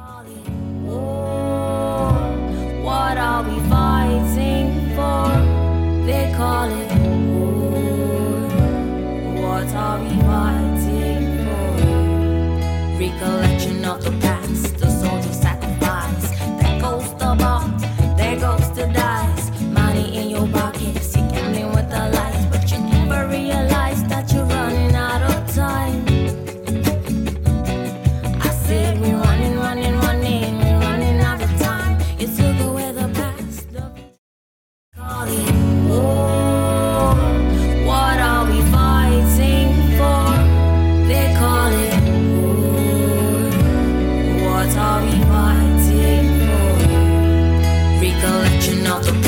Oh, what are we fighting for? They call it oh, war. What are we fighting for? Recollection of the Recollection of the